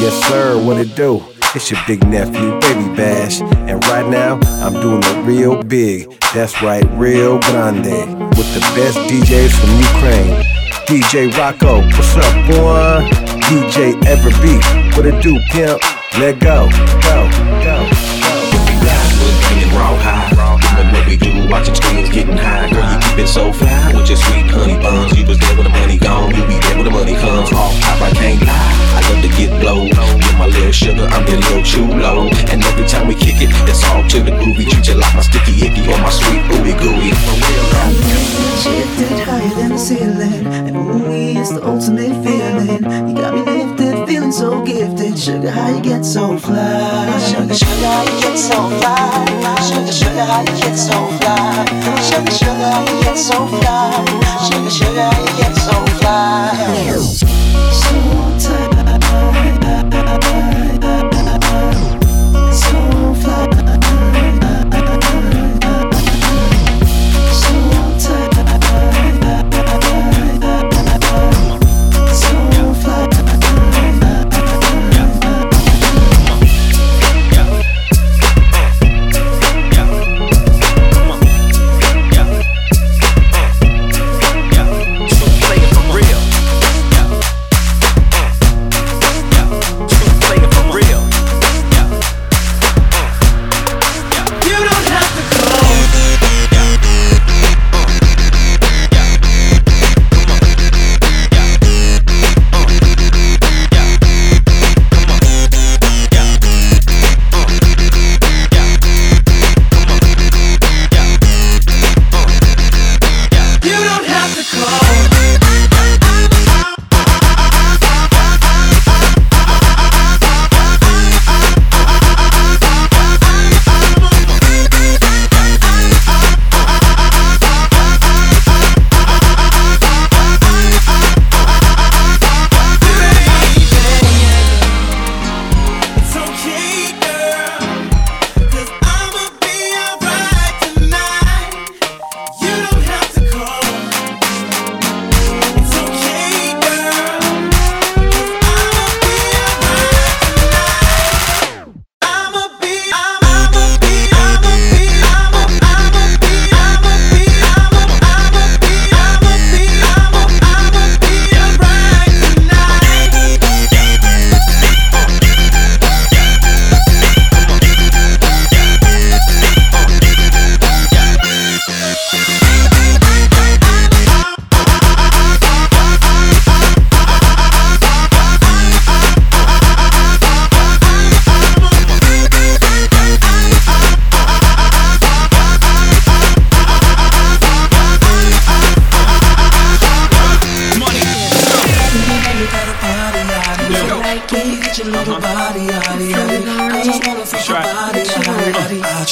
Yes, sir, what it do? It's your big nephew, Baby Bash. And right now, I'm doing it real big. That's right, real grande. With the best DJs from Ukraine. DJ Rocco, what's up, boy? DJ Everbeat, what it do, pimp? Let go, go, go, go. Raw high, what we do, watching screens getting high. Girl, you it so fly with your sweet honey buns. You was there when the money gone, you be there when the money comes. Off top, I can't lie. I love to get blow. With my little sugar, I'm that little chulo. And every time we kick it, it's all to the groovy. Treat you like my sticky icky or my sweet ooey gooey. Shifted higher than the ceiling, and ooey is the ultimate Sugar, how you get so fly? Sugar, sugar, how you get so fly? Sugar, sugar, how you get so fly? Sugar, sugar, how you get so fly? Sugar, sugar, how you get so fly? So tight.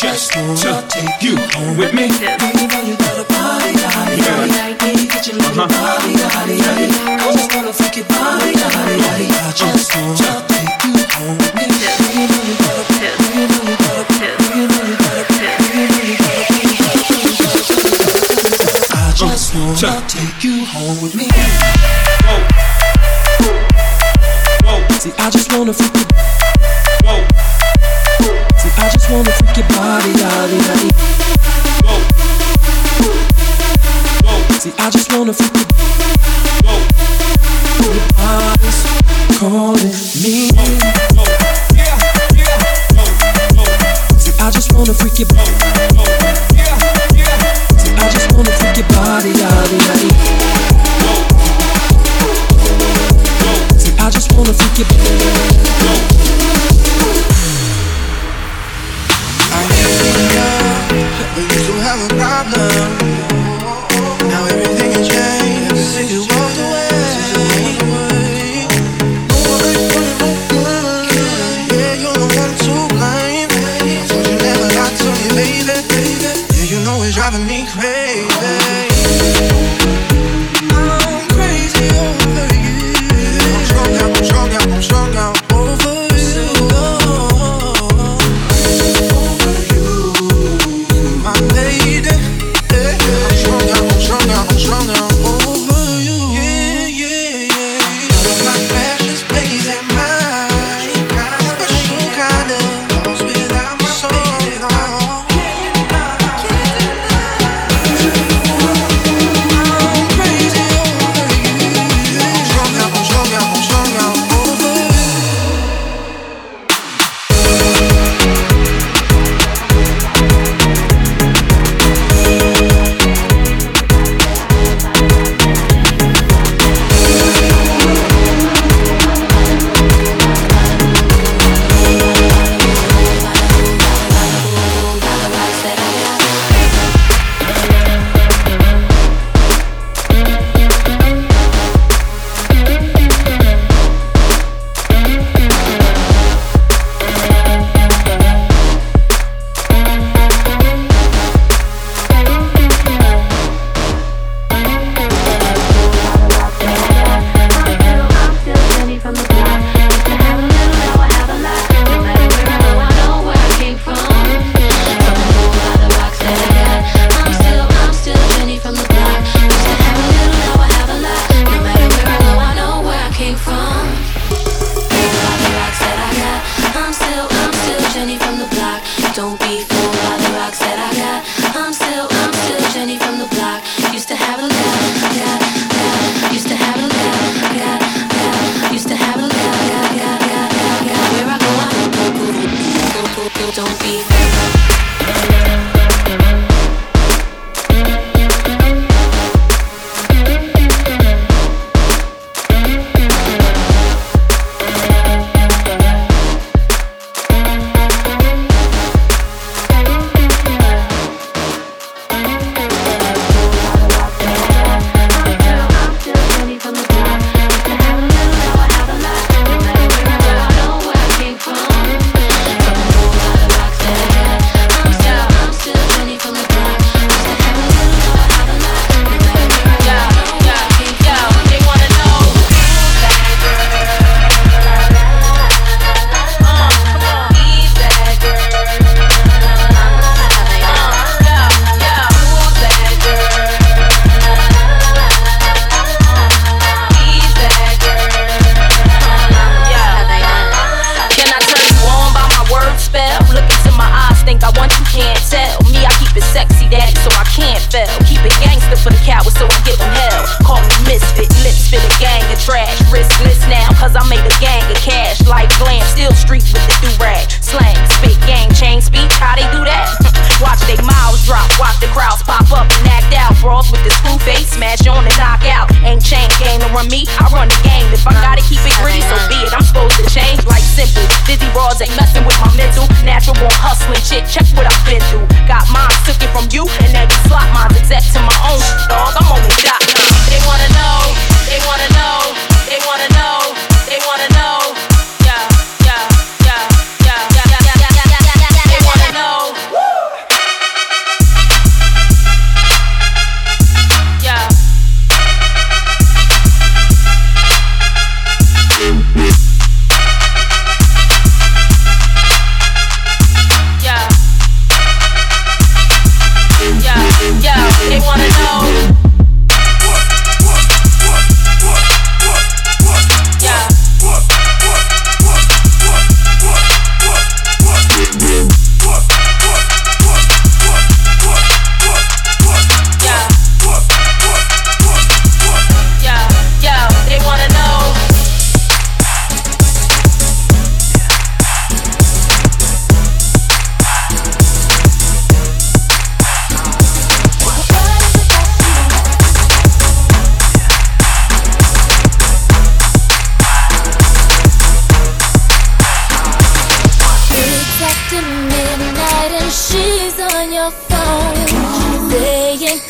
just to take you home with me. Body. Get your body. I wanna your body. I just wanna take you home body, body, body, body. I just wanna take you home with me. Whoa. See, I just wanna fuck you. Whoa wanna take your body, body, body. Go. Go. See, I just wanna freak your, Go. your body's calling me. always driving me crazy. I run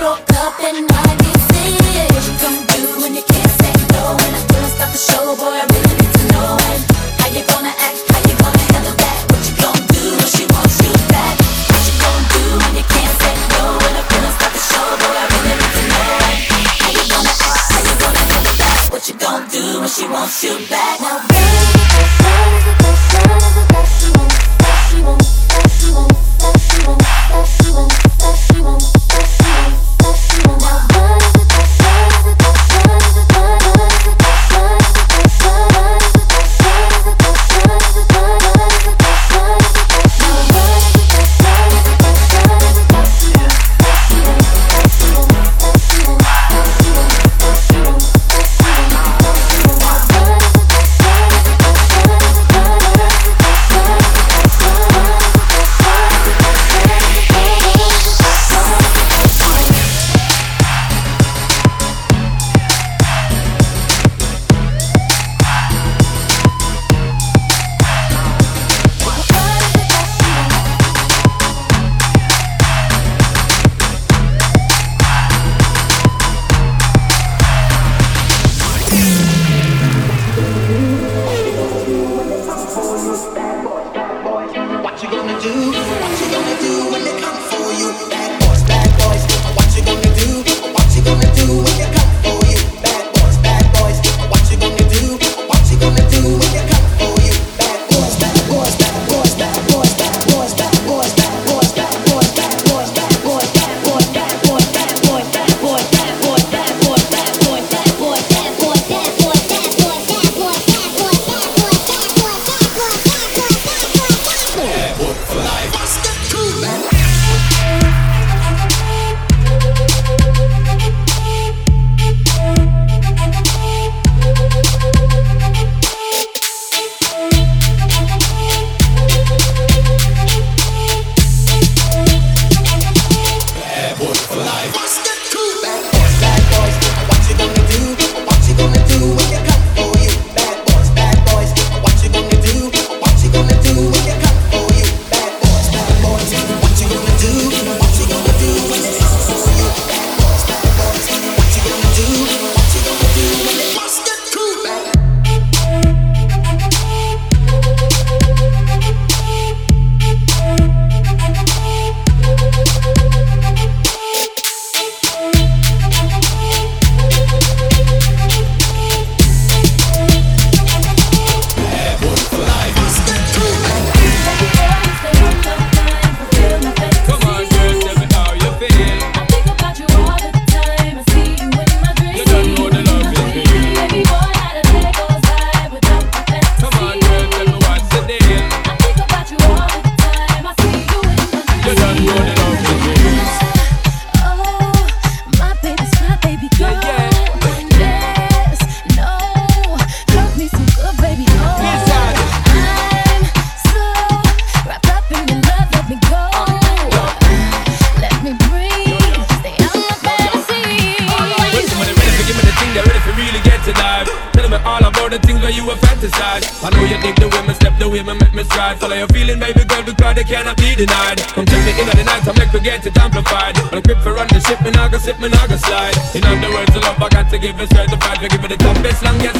life. Cannot be denied. Come take me in the night, I make me get it amplified. When I grip for run the ship, me nah go slip, me nah go slide. In other words, the love I got to give it certified. We give it the toughest, longest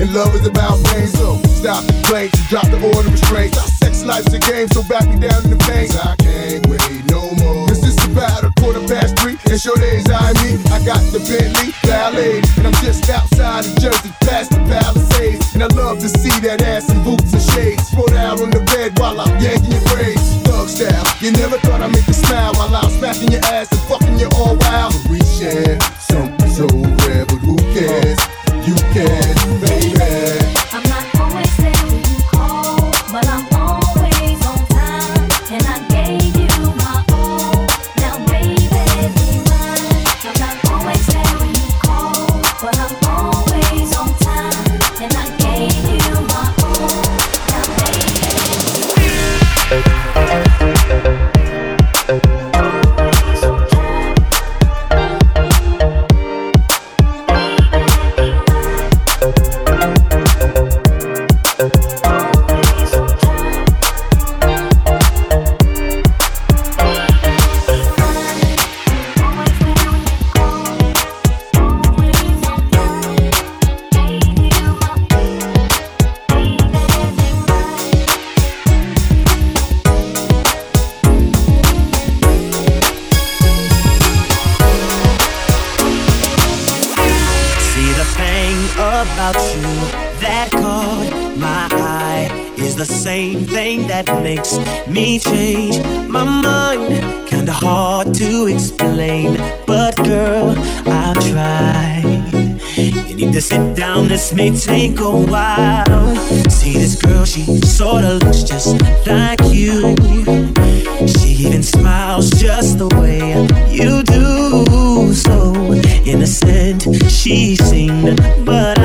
and love is about pain. So stop the planes and drop the order of restraints. Our sex life's a game, so back me down in the pain. I can't wait no more. Cause it's about a quarter past three, and sure days I me. I got the Bentley Ballet, and I'm just outside of Jersey, past the Palisades. And I love to see that ass in boots and shades. Spread out on the bed while I'm yanking your braids. Thug style, you never thought I'd make you smile while I'm smacking your ass and fucking you all wild. We share something same thing that makes me change my mind. Kinda hard to explain, but girl, I'll try. You need to sit down, this may take a while. See this girl, she sorta looks just like you. She even smiles just the way you do. So innocent, she seemed, but